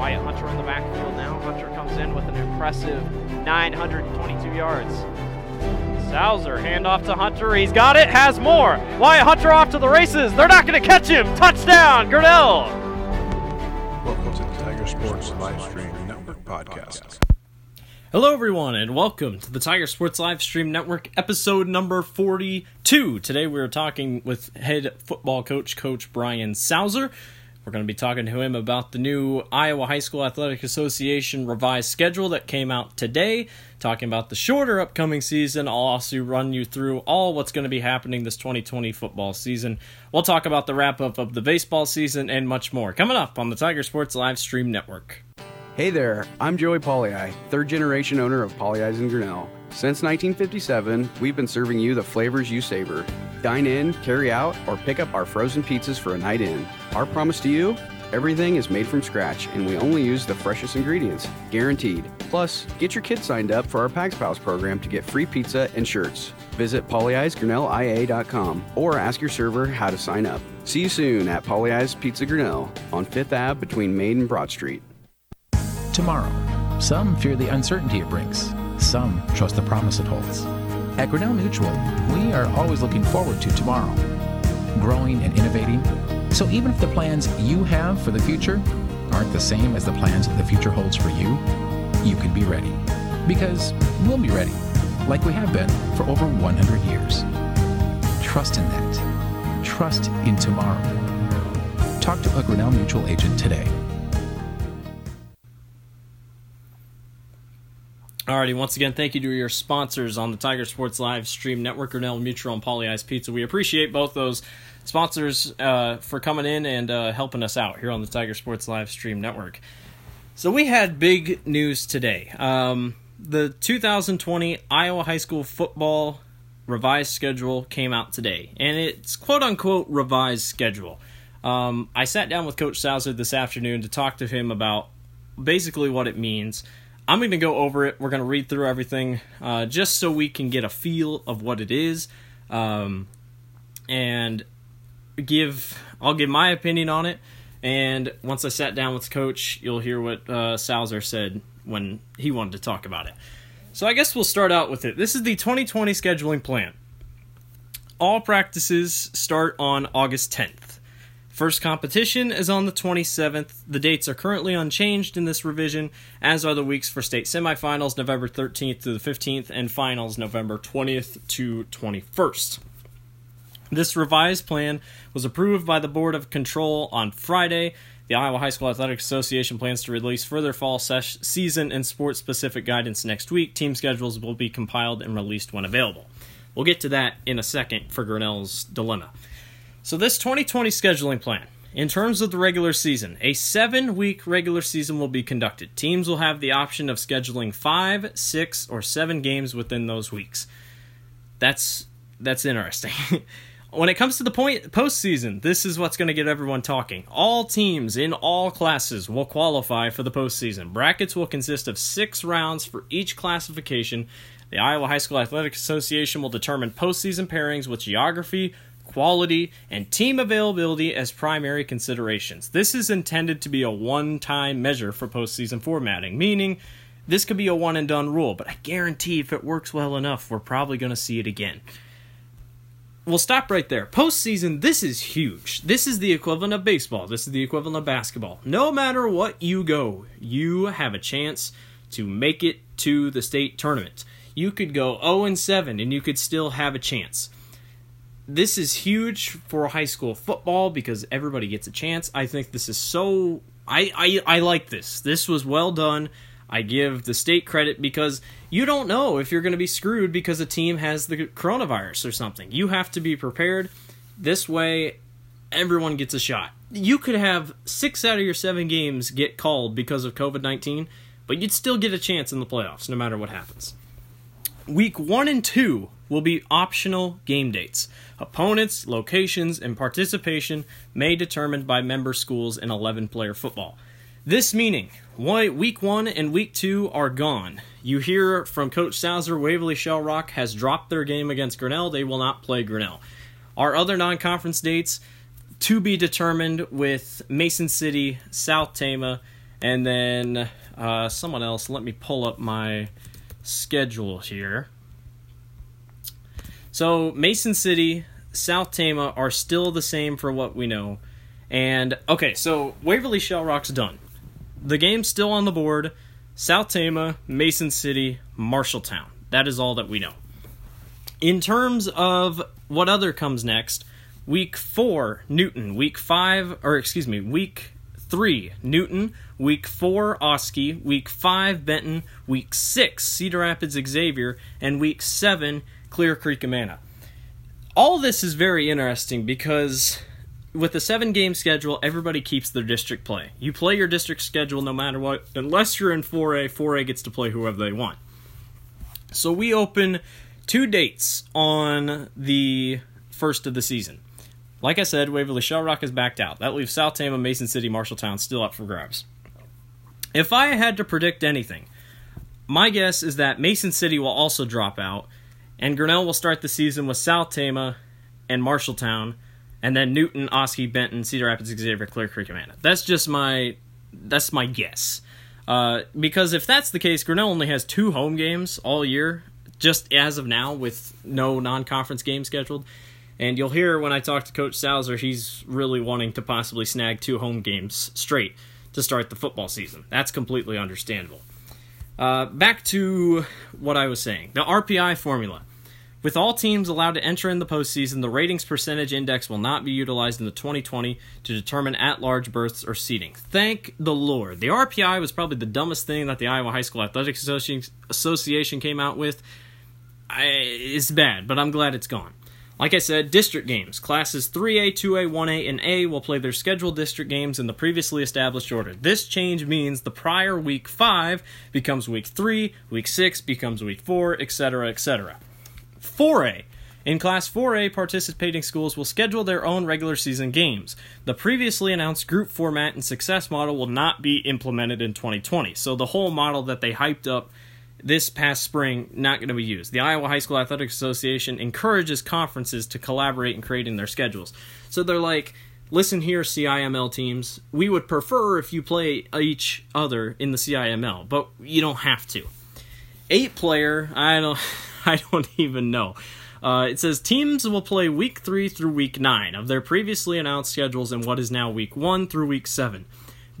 Wyatt Hunter in the backfield now. Hunter comes in with an impressive 922 yards. Salzer, handoff to Hunter. He's got it, has more. Wyatt Hunter off to the races. They're not going to catch him. Touchdown, Grinnell. Welcome to the Tiger Sports Live Stream Network podcast. Hello, everyone, and welcome to the Tiger Sports Live Stream Network, episode number 42. Today, we're talking with head football coach, Coach Brian Salzer. We're going to be talking to him about the new Iowa High School Athletic Association revised schedule that came out today, talking about the shorter upcoming season. I'll also run you through all what's going to be happening this 2020 football season. We'll talk about the wrap up of the baseball season and much more coming up on the Tiger Sports Live Stream Network. Hey there, I'm Joey Pagliai, third generation owner of Pagliai's in Grinnell. Since 1957, we've been serving you the flavors you savor. Dine in, carry out, or pick up our frozen pizzas for a night in. Our promise to you? Everything is made from scratch, and we only use the freshest ingredients, guaranteed. Plus, get your kids signed up for our Pags Pals program to get free pizza and shirts. Visit pollyi'sgrinnellia.com or ask your server how to sign up. See you soon at Pagliai's Pizza Grinnell on 5th Ave between Main and Broad Street. Tomorrow. Some fear the uncertainty it brings. Some trust the promise it holds. At Grinnell Mutual, we are always looking forward to tomorrow, growing and innovating. So even if the plans you have for the future aren't the same as the plans the future holds for you, you can be ready. Because we'll be ready, like we have been for over 100 years. Trust in that. Trust in tomorrow. Talk to a Grinnell Mutual agent today. Alrighty, once again, thank you to your sponsors on the Tiger Sports Live Stream Network, Grinnell Mutual and Pagliai's Pizza. We appreciate both those sponsors uh, for coming in and uh, helping us out here on the Tiger Sports Live Stream Network. So we had big news today. Um, the 2020 Iowa High School football revised schedule came out today, and it's quote unquote revised schedule. Um, I sat down with Coach Salzer this afternoon to talk to him about basically what it means. I'm going to go over it. We're going to read through everything uh, just so we can get a feel of what it is, um, and give. I'll give my opinion on it. And once I sat down with Coach, you'll hear what uh, Salzer said when he wanted to talk about it. So I guess we'll start out with it. This is the 2020 scheduling plan. All practices start on August 10th. First competition is on the 27th. The dates are currently unchanged in this revision, as are the weeks for state semifinals November 13th to the 15th and finals November 20th to 21st. This revised plan was approved by the Board of Control on Friday. The Iowa High School Athletic Association plans to release further fall season and sports specific guidance next week. Team schedules will be compiled and released when available. We'll get to that in a second for Grinnell's dilemma. So, this 2020 scheduling plan, in terms of the regular season, a seven week regular season will be conducted. Teams will have the option of scheduling five, six, or seven games within those weeks. That's that's interesting. when it comes to the point postseason, this is what's going to get everyone talking. All teams in all classes will qualify for the postseason. Brackets will consist of six rounds for each classification. The Iowa High School Athletic Association will determine postseason pairings with geography, quality, and team availability as primary considerations. This is intended to be a one time measure for postseason formatting, meaning this could be a one and done rule, but I guarantee if it works well enough, we're probably going to see it again. We'll stop right there. Postseason, this is huge. This is the equivalent of baseball. This is the equivalent of basketball. No matter what you go, you have a chance to make it to the state tournament. You could go 0 and 7 and you could still have a chance this is huge for high school football because everybody gets a chance. I think this is so I, I I like this. This was well done. I give the state credit because you don't know if you're going to be screwed because a team has the coronavirus or something. You have to be prepared. This way everyone gets a shot. You could have 6 out of your 7 games get called because of COVID-19, but you'd still get a chance in the playoffs no matter what happens. Week 1 and 2 will be optional game dates. Opponents, locations, and participation may determined by member schools in 11 player football. This meaning, week one and week two are gone. You hear from Coach Salzer, Waverly Shell Rock has dropped their game against Grinnell. They will not play Grinnell. Our other non conference dates to be determined with Mason City, South Tama, And then uh, someone else, let me pull up my schedule here. So Mason City, South Tama are still the same for what we know. And okay, so Waverly Shell Rock's done. The game's still on the board. South Tama, Mason City, Marshalltown. That is all that we know. In terms of what other comes next, week four, Newton. Week five, or excuse me, week three, Newton. Week four, Oski. Week five, Benton. Week six, Cedar Rapids Xavier. And week seven, Clear Creek Amana. All this is very interesting because with the seven game schedule, everybody keeps their district play. You play your district schedule no matter what, unless you're in 4A. 4A gets to play whoever they want. So we open two dates on the first of the season. Like I said, Waverly Shell Rock is backed out. That leaves South Tama, Mason City, Marshalltown still up for grabs. If I had to predict anything, my guess is that Mason City will also drop out, and Grinnell will start the season with South Tama and Marshalltown, and then Newton, Oski, Benton, Cedar Rapids, Xavier, Clear Creek, Amana. That's just my that's my guess. Uh, because if that's the case, Grinnell only has two home games all year, just as of now, with no non-conference game scheduled. And you'll hear when I talk to Coach Salzer, he's really wanting to possibly snag two home games straight to start the football season. That's completely understandable. Uh, back to what I was saying the RPI formula. With all teams allowed to enter in the postseason, the ratings percentage index will not be utilized in the 2020 to determine at large berths or seating. Thank the Lord. The RPI was probably the dumbest thing that the Iowa High School Athletics Association came out with. I, it's bad, but I'm glad it's gone. Like I said, district games. Classes 3A, 2A, 1A, and A will play their scheduled district games in the previously established order. This change means the prior week 5 becomes week 3, week 6 becomes week 4, etc., etc. 4A. In Class 4A, participating schools will schedule their own regular season games. The previously announced group format and success model will not be implemented in 2020. So the whole model that they hyped up this past spring not going to be used. The Iowa High School Athletic Association encourages conferences to collaborate in creating their schedules. So they're like, listen here, CIML teams, we would prefer if you play each other in the CIML, but you don't have to. Eight player, I don't, I don't even know. Uh, it says teams will play week three through week nine of their previously announced schedules in what is now week one through week seven.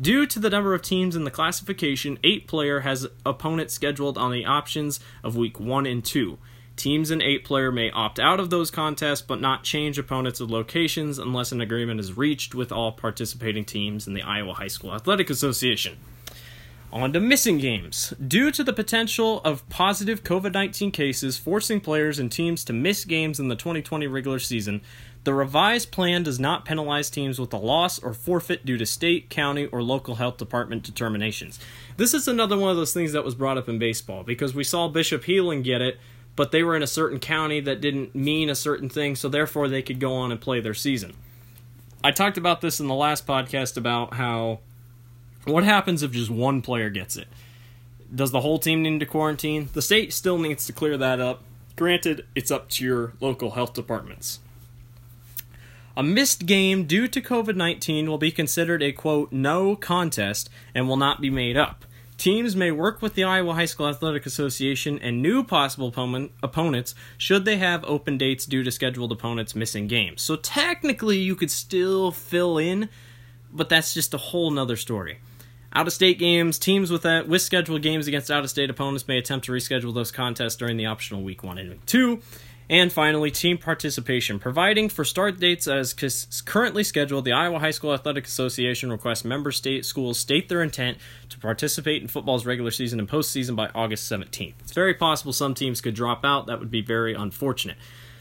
Due to the number of teams in the classification, eight player has opponents scheduled on the options of week one and two. Teams in eight player may opt out of those contests but not change opponents of locations unless an agreement is reached with all participating teams in the Iowa High School Athletic Association. On to missing games. Due to the potential of positive COVID 19 cases forcing players and teams to miss games in the 2020 regular season, the revised plan does not penalize teams with a loss or forfeit due to state, county, or local health department determinations. This is another one of those things that was brought up in baseball because we saw Bishop Heelan get it, but they were in a certain county that didn't mean a certain thing, so therefore they could go on and play their season. I talked about this in the last podcast about how what happens if just one player gets it? Does the whole team need to quarantine? The state still needs to clear that up. Granted, it's up to your local health departments. A missed game due to COVID 19 will be considered a quote, no contest and will not be made up. Teams may work with the Iowa High School Athletic Association and new possible opponent, opponents should they have open dates due to scheduled opponents missing games. So technically, you could still fill in, but that's just a whole nother story. Out of state games, teams with that with scheduled games against out of state opponents may attempt to reschedule those contests during the optional week one and week two. And finally, team participation. Providing for start dates as currently scheduled, the Iowa High School Athletic Association requests member state schools state their intent to participate in football's regular season and postseason by August 17th. It's very possible some teams could drop out. That would be very unfortunate.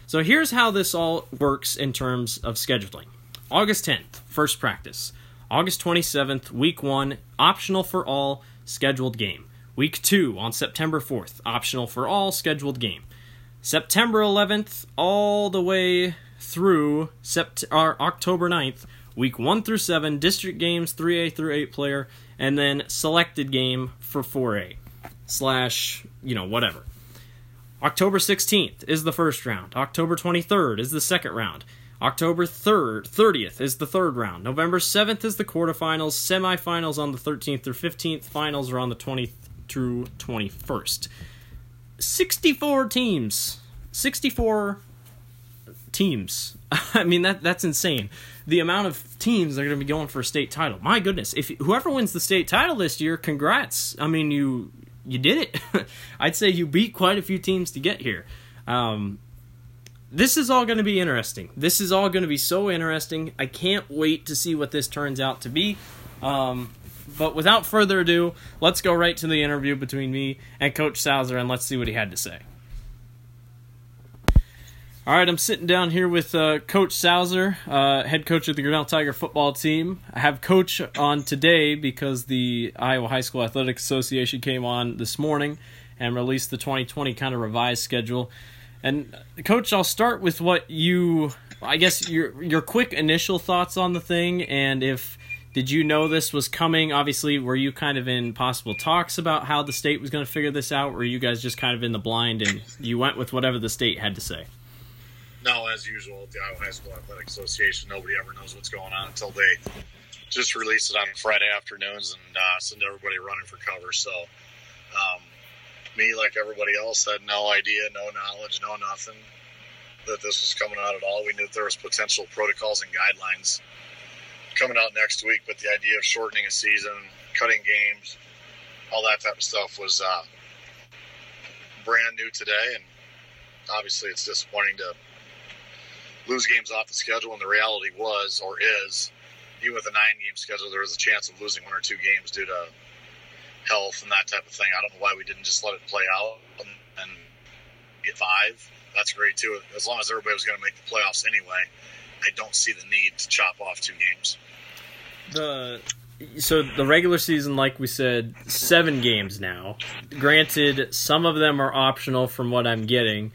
So here's how this all works in terms of scheduling. August 10th, first practice. August 27th, week 1, optional for all, scheduled game. Week 2 on September 4th, optional for all, scheduled game. September 11th all the way through Sept- October 9th, week 1 through 7, district games 3A through 8 player, and then selected game for 4A slash, you know, whatever. October 16th is the first round. October 23rd is the second round. October 3rd, 30th is the third round. November 7th is the quarterfinals. Semifinals on the 13th through 15th. Finals are on the 20th through 21st. 64 teams. 64 teams. I mean that that's insane. The amount of teams that are going to be going for a state title. My goodness, if whoever wins the state title this year, congrats. I mean you you did it. I'd say you beat quite a few teams to get here. Um, this is all going to be interesting. This is all going to be so interesting. I can't wait to see what this turns out to be. Um, but without further ado, let's go right to the interview between me and Coach Salzer and let's see what he had to say. All right, I'm sitting down here with uh, Coach Salzer, uh, head coach of the Grinnell Tiger football team. I have Coach on today because the Iowa High School Athletic Association came on this morning and released the 2020 kind of revised schedule. And Coach, I'll start with what you, I guess your your quick initial thoughts on the thing, and if did you know this was coming? Obviously, were you kind of in possible talks about how the state was going to figure this out? Or were you guys just kind of in the blind and you went with whatever the state had to say? No, as usual, the Iowa High School Athletic Association, nobody ever knows what's going on until they just release it on Friday afternoons and uh, send everybody running for cover. So, um, me, like everybody else, had no idea, no knowledge, no nothing that this was coming out at all. We knew there was potential protocols and guidelines coming out next week, but the idea of shortening a season, cutting games, all that type of stuff was uh, brand new today, and obviously it's disappointing to lose games off the schedule. And the reality was, or is, even with a nine game schedule, there was a chance of losing one or two games due to health and that type of thing. I don't know why we didn't just let it play out and, and get five. That's great too. As long as everybody was going to make the playoffs anyway, I don't see the need to chop off two games. The so the regular season, like we said, seven games now. Granted, some of them are optional from what I'm getting,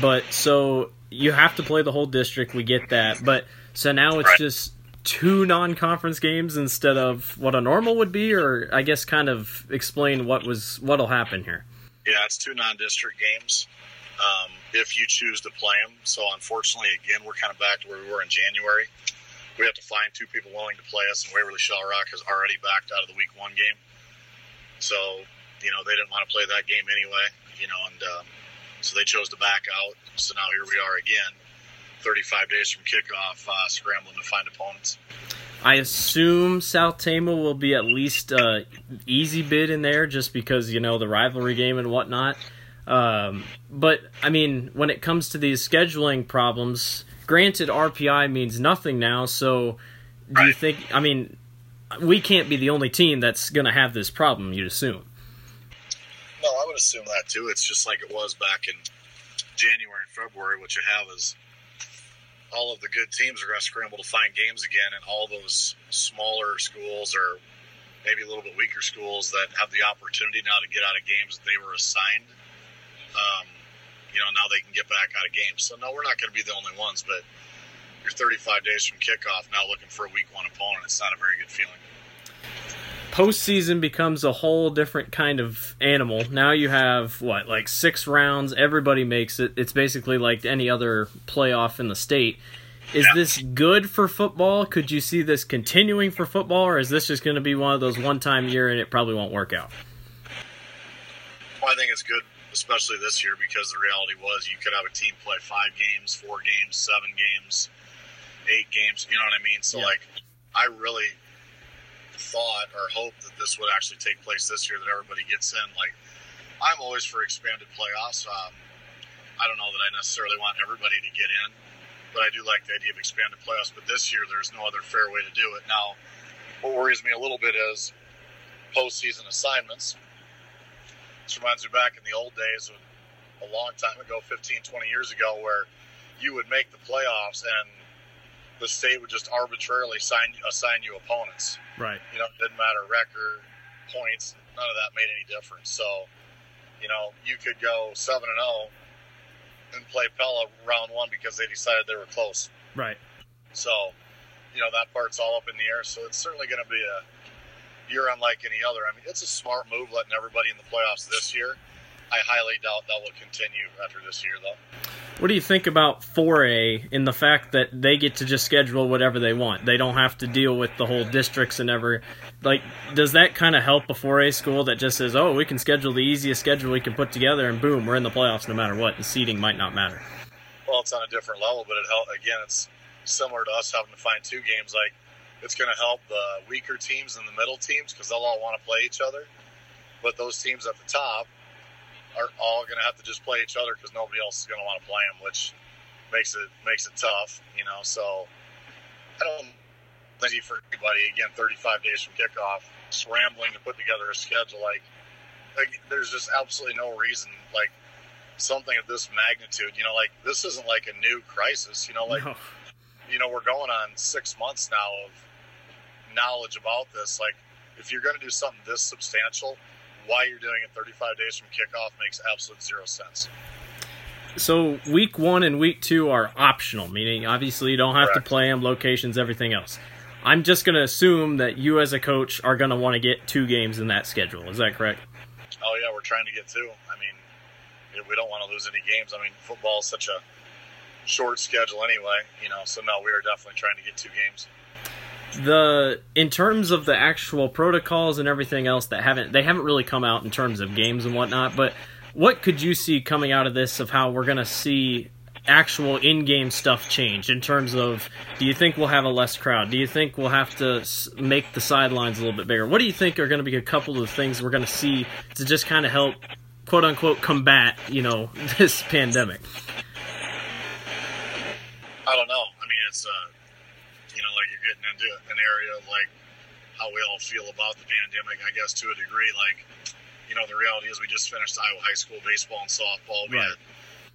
but so you have to play the whole district. We get that, but so now it's right. just two non-conference games instead of what a normal would be, or I guess kind of explain what was what'll happen here. Yeah, it's two non-district games um, if you choose to play them. So unfortunately, again, we're kind of back to where we were in January. We have to find two people willing to play us, and Waverly Shell Rock has already backed out of the Week One game. So you know they didn't want to play that game anyway. You know, and um, so they chose to back out. So now here we are again, 35 days from kickoff, uh, scrambling to find opponents. I assume South Tama will be at least uh, easy bid in there, just because you know the rivalry game and whatnot. Um, but I mean, when it comes to these scheduling problems, granted RPI means nothing now. So, do right. you think? I mean, we can't be the only team that's going to have this problem. You'd assume. No, I would assume that too. It's just like it was back in January and February. What you have is all of the good teams are going to scramble to find games again, and all those smaller schools or maybe a little bit weaker schools that have the opportunity now to get out of games that they were assigned. Um, you know, now they can get back out of games. So no, we're not going to be the only ones, but you're 35 days from kickoff now looking for a week one opponent. It's not a very good feeling postseason becomes a whole different kind of animal. Now you have what, like six rounds. Everybody makes it. It's basically like any other playoff in the state. Is yeah. this good for football? Could you see this continuing for football, or is this just going to be one of those one-time year and it probably won't work out? Well, I think it's good, especially this year, because the reality was you could have a team play five games, four games, seven games, eight games. You know what I mean? So, yeah. like, I really thought or hope that this would actually take place this year, that everybody gets in. Like, I'm always for expanded playoffs. Um, I don't know that I necessarily want everybody to get in, but I do like the idea of expanded playoffs. But this year, there's no other fair way to do it. Now, what worries me a little bit is postseason assignments. This reminds me back in the old days, a long time ago, 15, 20 years ago, where you would make the playoffs and the state would just arbitrarily sign, assign you opponents. Right. You know, it didn't matter record, points, none of that made any difference. So, you know, you could go seven and zero oh and play Pella round one because they decided they were close. Right. So, you know, that part's all up in the air. So it's certainly going to be a year unlike any other. I mean, it's a smart move letting everybody in the playoffs this year. I highly doubt that will continue after this year, though. What do you think about 4A in the fact that they get to just schedule whatever they want? They don't have to deal with the whole districts and ever. Like, does that kind of help a 4A school that just says, oh, we can schedule the easiest schedule we can put together and boom, we're in the playoffs no matter what, and seeding might not matter? Well, it's on a different level, but it help again. It's similar to us having to find two games. Like, it's going to help the weaker teams and the middle teams because they'll all want to play each other. But those teams at the top are all going to have to just play each other because nobody else is going to want to play them, which makes it makes it tough, you know. So I don't think for anybody again, 35 days from kickoff, scrambling to put together a schedule like, like there's just absolutely no reason like something of this magnitude. You know, like this isn't like a new crisis. You know, like No. you know we're going on six months now of knowledge about this. Like if you're going to do something this substantial, why you're doing it 35 days from kickoff makes absolute zero sense. So week one and week two are optional, meaning obviously you don't have Correct. to play them, locations, everything else. I'm just going to assume that you as a coach are going to want to get two games in that schedule. Is that correct? Oh yeah, we're trying to get two. I mean, we don't want to lose any games. I mean, football is such a short schedule anyway, you know. So no, we are definitely trying to get two games. The in terms of the actual protocols and everything else that haven't they haven't really come out in terms of games and whatnot but what could you see coming out of this of how we're going to see actual in-game stuff change in terms of do you think we'll have a less crowd? Do you think we'll have to make the sidelines a little bit bigger? What do you think are going to be a couple of things we're going to see to just kind of help quote unquote combat you know this pandemic? I don't know. I mean, it's uh, you know, like you're getting into an area of like how we all feel about the pandemic. I guess to a degree, like you know, the reality is we just finished Iowa high school baseball and softball. We Right. had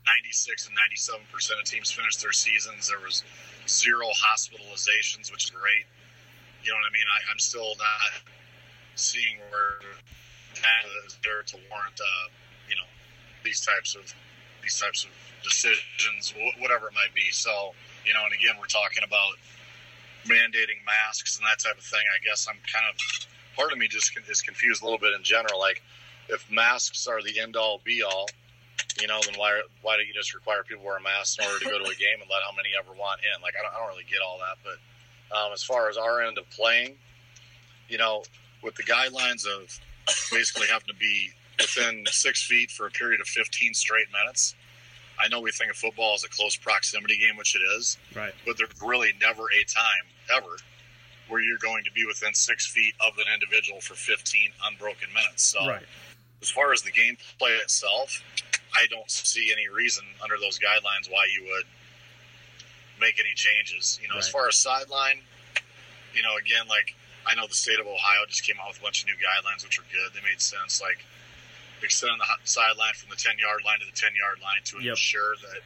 96 and 97 percent of teams finished their seasons. There was zero hospitalizations, which is great. You know what I mean? I, I'm still not seeing where that is there to warrant, uh, you know, these types of these types of decisions, whatever it might be. So, you know, and again, we're talking about mandating masks and that type of thing. I guess I'm kind of part of me just is confused a little bit in general. Like, if masks are the end all be all, you know, then why why don't you just require people wear masks in order to go to a game and let how many ever want in? Like, I don't, I don't really get all that. But um, as far as our end of playing, you know, with the guidelines of basically having to be within six feet for a period of 15 straight minutes. I know we think of football as a close proximity game, which it is, right but there's really never a time ever where you're going to be within six feet of an individual for 15 unbroken minutes. So, right as far as the gameplay itself, I don't see any reason under those guidelines why you would make any changes. You know, as far as sideline, you know, again, like I know the state of Ohio just came out with a bunch of new guidelines, which are good. They made sense. Like extending the sideline from the 10 yard line to the 10 yard line to Yep. ensure that,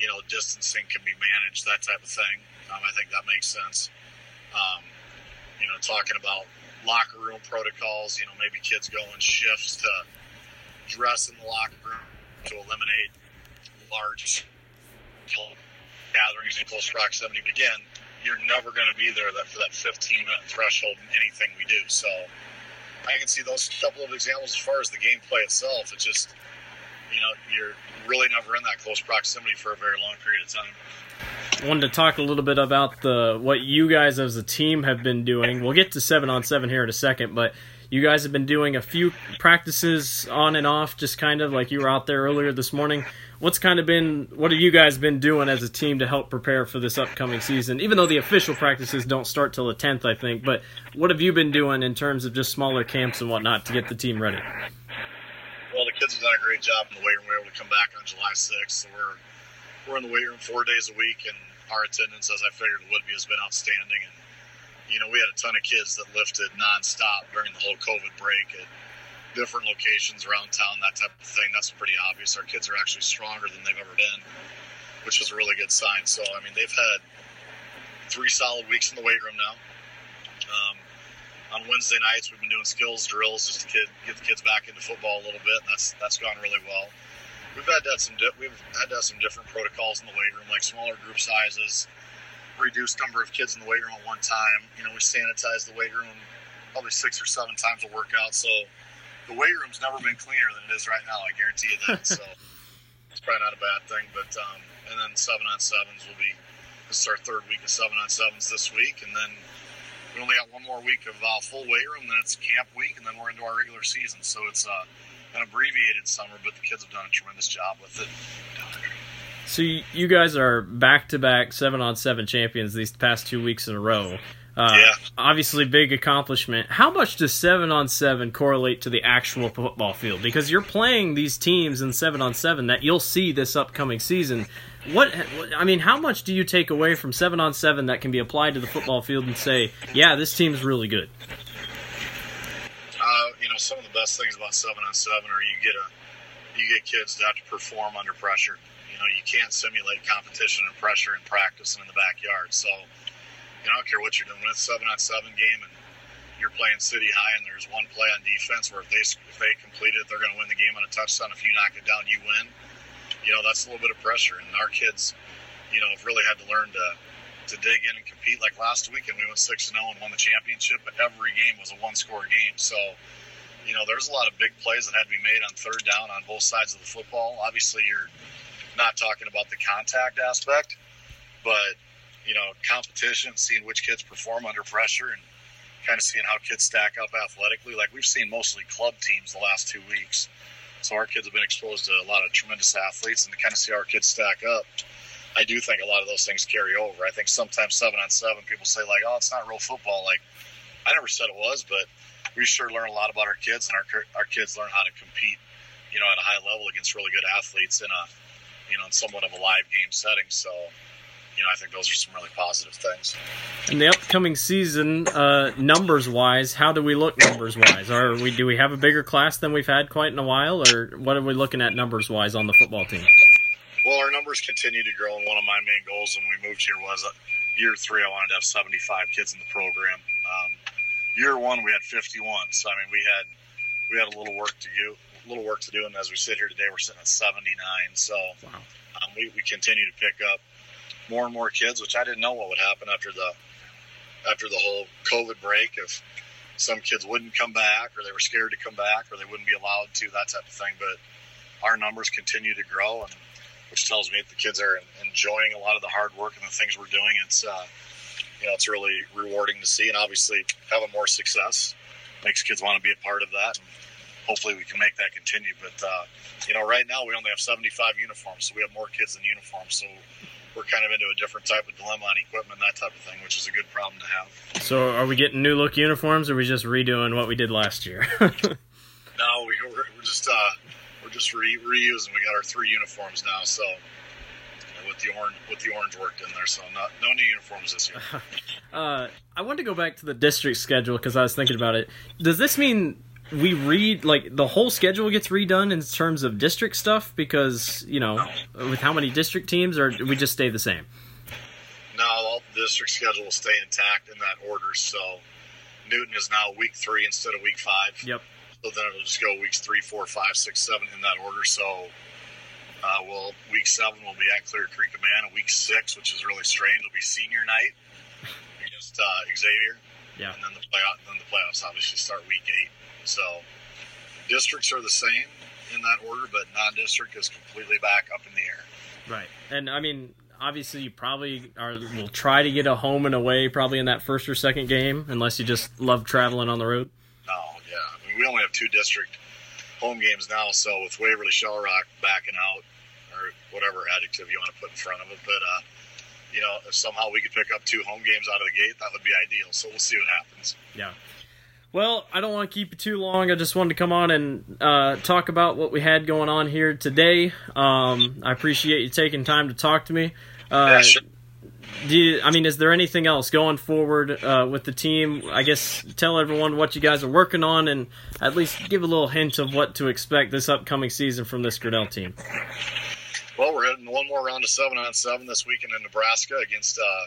you know, distancing can be managed, that type of thing. Um, I think that makes sense. Um, you know, talking about locker room protocols, you know, maybe kids going shifts to dress in the locker room to eliminate large gatherings in close proximity. But again, you're never going to be there that, for that 15 minute threshold in anything we do. So I can see those couple of examples as far as the gameplay itself. It's just, you know, you're really never in that close proximity for a very long period of time. Wanted to talk a little bit about the what you guys as a team have been doing. We'll get to seven on seven here in a second, but you guys have been doing a few practices on and off, just kind of like you were out there earlier this morning. What's kind of been what have you guys been doing as a team to help prepare for this upcoming season? Even though the official practices don't start till the tenth, I think. But what have you been doing in terms of just smaller camps and whatnot to get the team ready? Well, the kids have done a great job in the weight room. We were able to come back on July 6th. So we're we're in the weight room four days a week, and our attendance, as I figured it would be, has been outstanding. And you know, we had a ton of kids that lifted nonstop during the whole COVID break at different locations around town, that type of thing. That's pretty obvious. Our kids are actually stronger than they've ever been, which is a really good sign. So, I mean, they've had three solid weeks in the weight room now. Um, on Wednesday nights, we've been doing skills drills just to kid, get the kids back into football a little bit. And that's that's gone really well. We've had to have some di- we've had to have some different protocols in the weight room, like smaller group sizes, reduced number of kids in the weight room at one time. You know, we sanitize the weight room probably six or seven times a workout. So the weight room's never been cleaner than it is right now. I guarantee you that. So it's probably not a bad thing. But um, and then seven on sevens will be this is our third week of seven on sevens this week, and then we only got one more week of uh, full weight room. Then it's camp week, and then we're into our regular season. So it's uh, an abbreviated summer, but the kids have done a tremendous job with it. So you guys are back to back seven on seven champions these past two weeks in a row. Uh, Yeah. Obviously, big accomplishment. How much does seven on seven correlate to the actual football field? Because you're playing these teams in seven on seven that you'll see this upcoming season. What I mean, how much do you take away from seven on seven that can be applied to the football field and say, yeah, this team's really good? Know, some of the best things about seven on seven are you get a you get kids that have to perform under pressure. You know, you can't simulate competition and pressure in practice and in the backyard. So, you know, I don't care what you're doing. It's seven on seven game and you're playing city high and there's one play on defense where if they if they complete it, they're going to win the game on a touchdown. If you knock it down, you win. You know, that's a little bit of pressure, and our kids, you know, have really had to learn to to dig in and compete. Like last weekend, we went six and zero and won the championship, but every game was a one score game. So, you know, there's a lot of big plays that had to be made on third down on both sides of the football. Obviously, you're not talking about the contact aspect, but you know, competition, seeing which kids perform under pressure, and kind of seeing how kids stack up athletically. Like we've seen mostly club teams the last two weeks, so our kids have been exposed to a lot of tremendous athletes, and to kind of see our kids stack up. I do think a lot of those things carry over. I think sometimes seven on seven, people say like, "Oh, it's not real football." Like, I never said it was, but we sure learn a lot about our kids, and our our kids learn how to compete, you know, at a high level against really good athletes in a, you know, in somewhat of a live game setting. So, you know, I think those are some really positive things. In the upcoming season, uh, numbers wise, how do we look numbers wise? Are we do we have a bigger class than we've had quite in a while, or what are we looking at numbers wise on the football team? Well, our numbers continue to grow, and one of my main goals when we moved here was uh, year three, I wanted to have 75 kids in the program. Um, year one, we had 51, so I mean, we had we had a little work to do, a little work to do, and as we sit here today, we're sitting at 79. So Wow. um, we, we continue to pick up more and more kids, which I didn't know what would happen after the after the whole COVID break. If some kids wouldn't come back, or they were scared to come back, or they wouldn't be allowed to, that type of thing. But our numbers continue to grow, and which tells me that the kids are enjoying a lot of the hard work and the things we're doing. It's uh, you know it's really rewarding to see, and obviously having more success makes kids want to be a part of that. And hopefully we can make that continue. But uh, you know, right now we only have 75 uniforms, so we have more kids than uniforms. So we're kind of into a different type of dilemma on equipment, that type of thing, which is a good problem to have. So are we getting new look uniforms, or are we just redoing what we did last year? No, we, we're, we're just uh, we're just re- reusing. We got our three uniforms now, so with the orange with the orange worked in there. So not, no new uniforms this year. Uh, I want to go back to the district schedule because I was thinking about it. Does this mean we read like the whole schedule gets redone in terms of district stuff? Because you know, with how many district teams, or we just stay the same? No, all the district schedule will stay intact in that order. So Newton is now week three instead of week five. Yep. So then it'll just go weeks three, four, five, six, seven in that order. So, uh, well, week seven will be at Clear Creek Amana. Week six, which is really strange, will be senior night against uh, Xavier. Yeah. And then the playoff, then the playoffs obviously start week eight. So, districts are the same in that order, but non-district is completely back up in the air. Right. And I mean, obviously, you probably are will try to get a home and away probably in that first or second game, unless you just love traveling on the road. No, yeah. I mean, we only have two district home games now, so with Waverly Shell Rock backing out, or whatever adjective you want to put in front of it, but uh, you know, if somehow we could pick up two home games out of the gate, that would be ideal. So we'll see what happens. Yeah. Well, I don't want to keep you too long. I just wanted to come on and uh, talk about what we had going on here today. Um, I appreciate you taking time to talk to me. Uh, Yeah, sure. Do you, I mean, is there anything else going forward uh, with the team? I guess tell everyone what you guys are working on, and at least give a little hint of what to expect this upcoming season from this Grinnell team. Well, we're heading one more round of seven on seven this weekend in Nebraska against uh,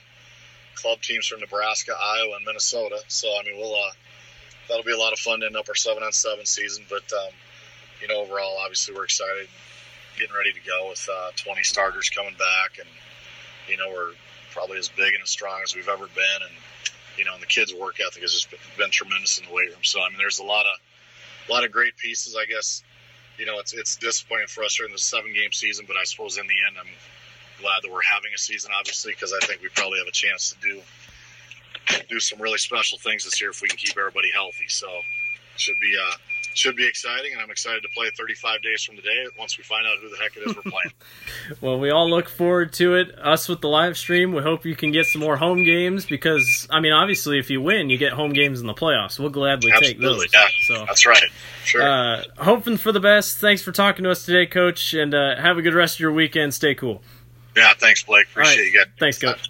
club teams from Nebraska, Iowa, and Minnesota. So I mean, we'll uh, that'll be a lot of fun to end up our seven on seven season. But um, you know, overall, obviously, we're excited, getting ready to go with uh, 20 starters coming back, and you know, we're probably as big and as strong as we've ever been, and you know, and the kids' work ethic has just been, been tremendous in the weight room. So I mean, there's a lot of a lot of great pieces, I guess. you know, it's it's disappointing for us during the seven game season, but I suppose in the end, I'm glad that we're having a season, obviously, because I think we probably have a chance to do do some really special things this year if we can keep everybody healthy. So should be uh, should be exciting, and I'm excited to play 35 days from today once we find out who the heck it is we're playing. well, we all look forward to it. Us with the live stream, we hope you can get some more home games because, I mean, obviously, if you win, you get home games in the playoffs. We'll gladly Absolutely, take those. Yeah, so, that's right. Sure. Uh, hoping for the best. Thanks for talking to us today, Coach, and uh, have a good rest of your weekend. Stay cool. Yeah, thanks, Blake. Appreciate right. you guys. Thanks, Coach.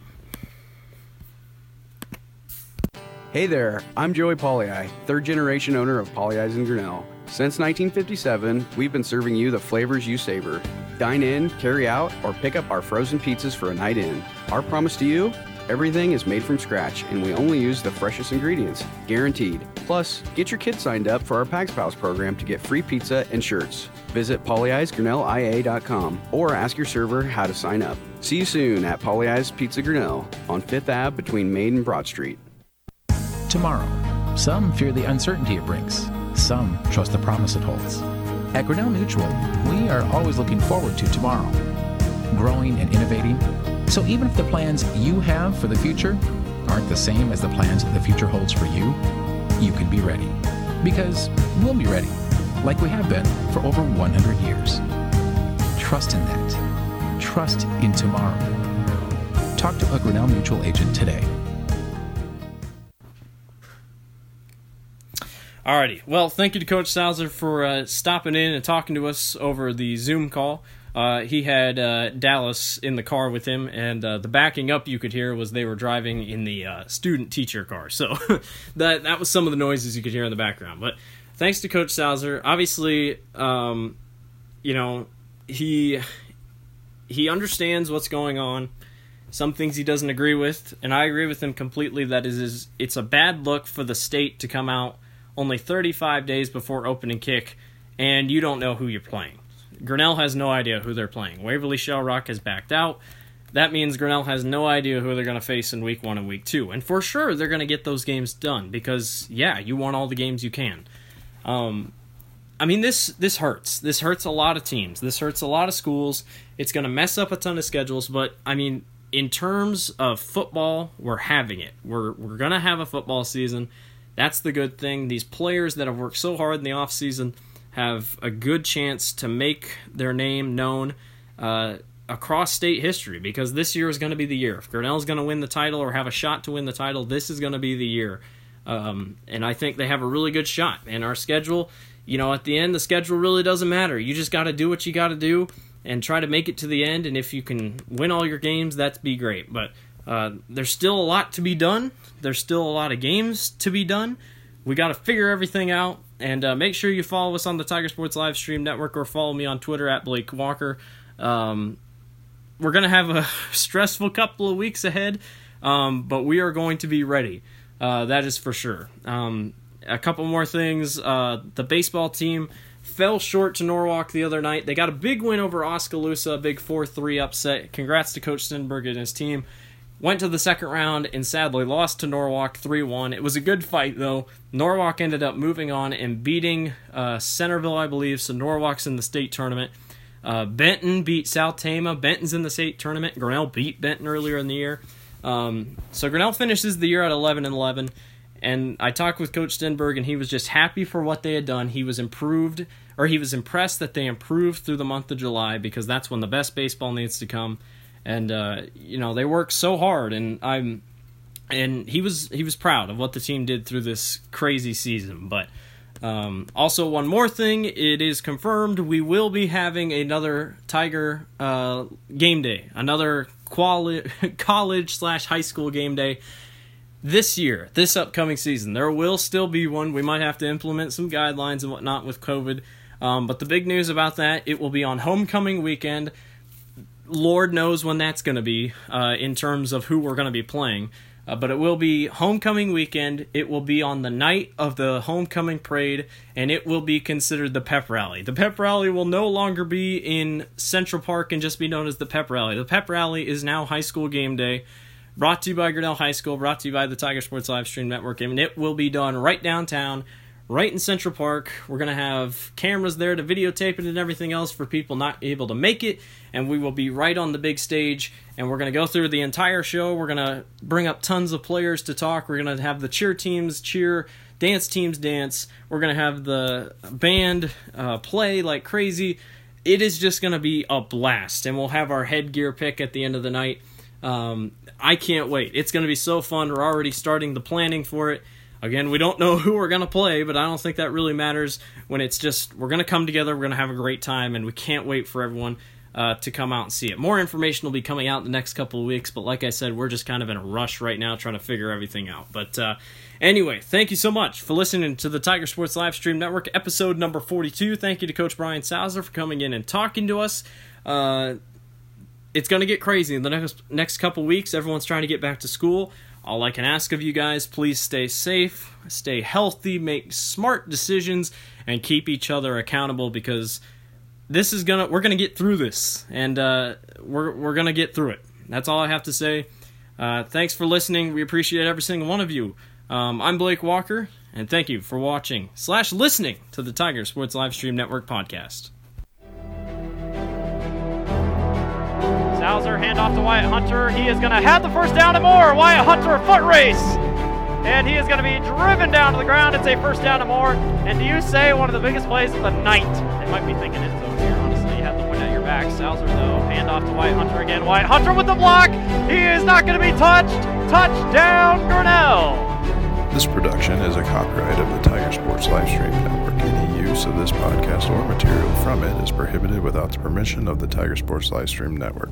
Hey there, I'm Joey Pagliai, third generation owner of Eyes in Grinnell. Since 1957, we've been serving you the flavors you savor. Dine in, carry out, or pick up our frozen pizzas for a night in. Our promise to you everything is made from scratch and we only use the freshest ingredients, guaranteed. Plus, get your kids signed up for our Pags Pals program to get free pizza and shirts. Visit polyeye'sgrinnellia.com or ask your server how to sign up. See you soon at Pagliai Pizza Grinnell on 5th Ave between Main and Broad Street. Tomorrow. Some fear the uncertainty it brings. Some trust the promise it holds. At Grinnell Mutual, we are always looking forward to tomorrow, growing and innovating. So even if the plans you have for the future aren't the same as the plans the future holds for you, you can be ready. Because we'll be ready, like we have been for over 100 years. Trust in that. Trust in tomorrow. Talk to a Grinnell Mutual agent today. Alrighty. Well, thank you to Coach Salzer for uh, stopping in and talking to us over the Zoom call. Uh, he had uh, Dallas in the car with him, and uh, the backing up you could hear was they were driving in the uh, student teacher car. So that that was some of the noises you could hear in the background. But thanks to Coach Salzer. Obviously, um, you know he he understands what's going on. Some things he doesn't agree with, and I agree with him completely. That is, is it's a bad look for the state to come out only 35 days before opening kick, and you don't know who you're playing. Grinnell has no idea who they're playing. Waverly Shell Rock has backed out. That means Grinnell has no idea who they're going to face in week one and week two. And for sure, they're going to get those games done because, yeah, you want all the games you can. Um, I mean, this this hurts. This hurts a lot of teams. This hurts a lot of schools. It's going to mess up a ton of schedules. But I mean, in terms of football, we're having it. We're we're going to have a football season. That's the good thing. These players that have worked so hard in the offseason have a good chance to make their name known uh, across state history because this year is going to be the year. If Grinnell's going to win the title or have a shot to win the title, this is going to be the year. Um, and I think they have a really good shot. And our schedule, you know, at the end, the schedule really doesn't matter. You just got to do what you got to do and try to make it to the end. And if you can win all your games, that's be great. But uh, there's still a lot to be done. There's still a lot of games to be done. We got to figure everything out. And uh, make sure you follow us on the Tiger Sports Live Stream Network or follow me on Twitter at Blake Walker. Um, we're going to have a stressful couple of weeks ahead, um, but we are going to be ready. Uh, that is for sure. Um, a couple more things. Uh, the baseball team fell short to Norwalk the other night. They got a big win over Oskaloosa, a big 4 3 upset. Congrats to Coach Stenberg and his team. Went to the second round and sadly lost to Norwalk 3 1. It was a good fight though. Norwalk ended up moving on and beating uh, Centerville, I believe, so Norwalk's in the state tournament. Uh, Benton beat South Tama. Benton's in the state tournament. Grinnell beat Benton earlier in the year. Um, so Grinnell finishes the year at 11 and 11. And I talked with Coach Stenberg, and he was just happy for what they had done. He was improved, or he was impressed that they improved through the month of July because that's when the best baseball needs to come and uh, you know they worked so hard, and I'm and he was he was proud of what the team did through this crazy season. But um, also one more thing, it is confirmed we will be having another Tiger uh, game day, another quali- college slash high school game day this year, this upcoming season. There will still be one. We might have to implement some guidelines and whatnot with COVID. Um, but the big news about that, it will be on homecoming weekend. Lord knows when that's going to be uh, in terms of who we're going to be playing. Uh, but it will be homecoming weekend. It will be on the night of the homecoming parade, and it will be considered the pep rally. The pep rally will no longer be in Central Park and just be known as the pep rally. The pep rally is now high school game day, brought to you by Grinnell High School, brought to you by the Tiger Sports Live Stream Network, and it will be done right downtown, right in Central Park. We're going to have cameras there to videotape it and everything else for people not able to make it. And we will be right on the big stage. And we're going to go through the entire show. We're going to bring up tons of players to talk. We're going to have the cheer teams cheer, dance teams dance. We're going to have the band uh, play like crazy. It is just going to be a blast. And we'll have our headgear pick at the end of the night. Um, I can't wait. It's going to be so fun. We're already starting the planning for it. Again, we don't know who we're going to play, but I don't think that really matters when it's just we're going to come together, we're going to have a great time, and we can't wait for everyone uh, to come out and see it. More information will be coming out in the next couple of weeks, but like I said, we're just kind of in a rush right now trying to figure everything out. But uh, anyway, thank you so much for listening to the Tiger Sports Live Stream Network, episode number 42. Thank you to Coach Brian Sauser for coming in and talking to us. Uh, it's going to get crazy in the next next couple weeks. Everyone's trying to get back to school. All I can ask of you guys, please stay safe, stay healthy, make smart decisions, and keep each other accountable because this is gonna we're gonna get through this, and uh, we're we're gonna get through it. That's all I have to say. Uh, thanks for listening. We appreciate every single one of you. Um, I'm Blake Walker, and thank you for watching slash listening to the Tiger Sports Livestream Network podcast. Sauser, handoff to Wyatt Hunter. He is going to have the first down and more. Wyatt Hunter, foot race. And he is going to be driven down to the ground. It's a first down and more. And do you say one of the biggest plays of the night? They might be thinking it's over here. Honestly, you have the wind at your back. Sauser, though, handoff to Wyatt Hunter again. Wyatt Hunter with the block. He is not going to be touched. Touchdown, Grinnell. This production is a copyright of the Tiger Sports Livestream Network. Any use of this podcast or material from it is prohibited without the permission of the Tiger Sports Livestream Network.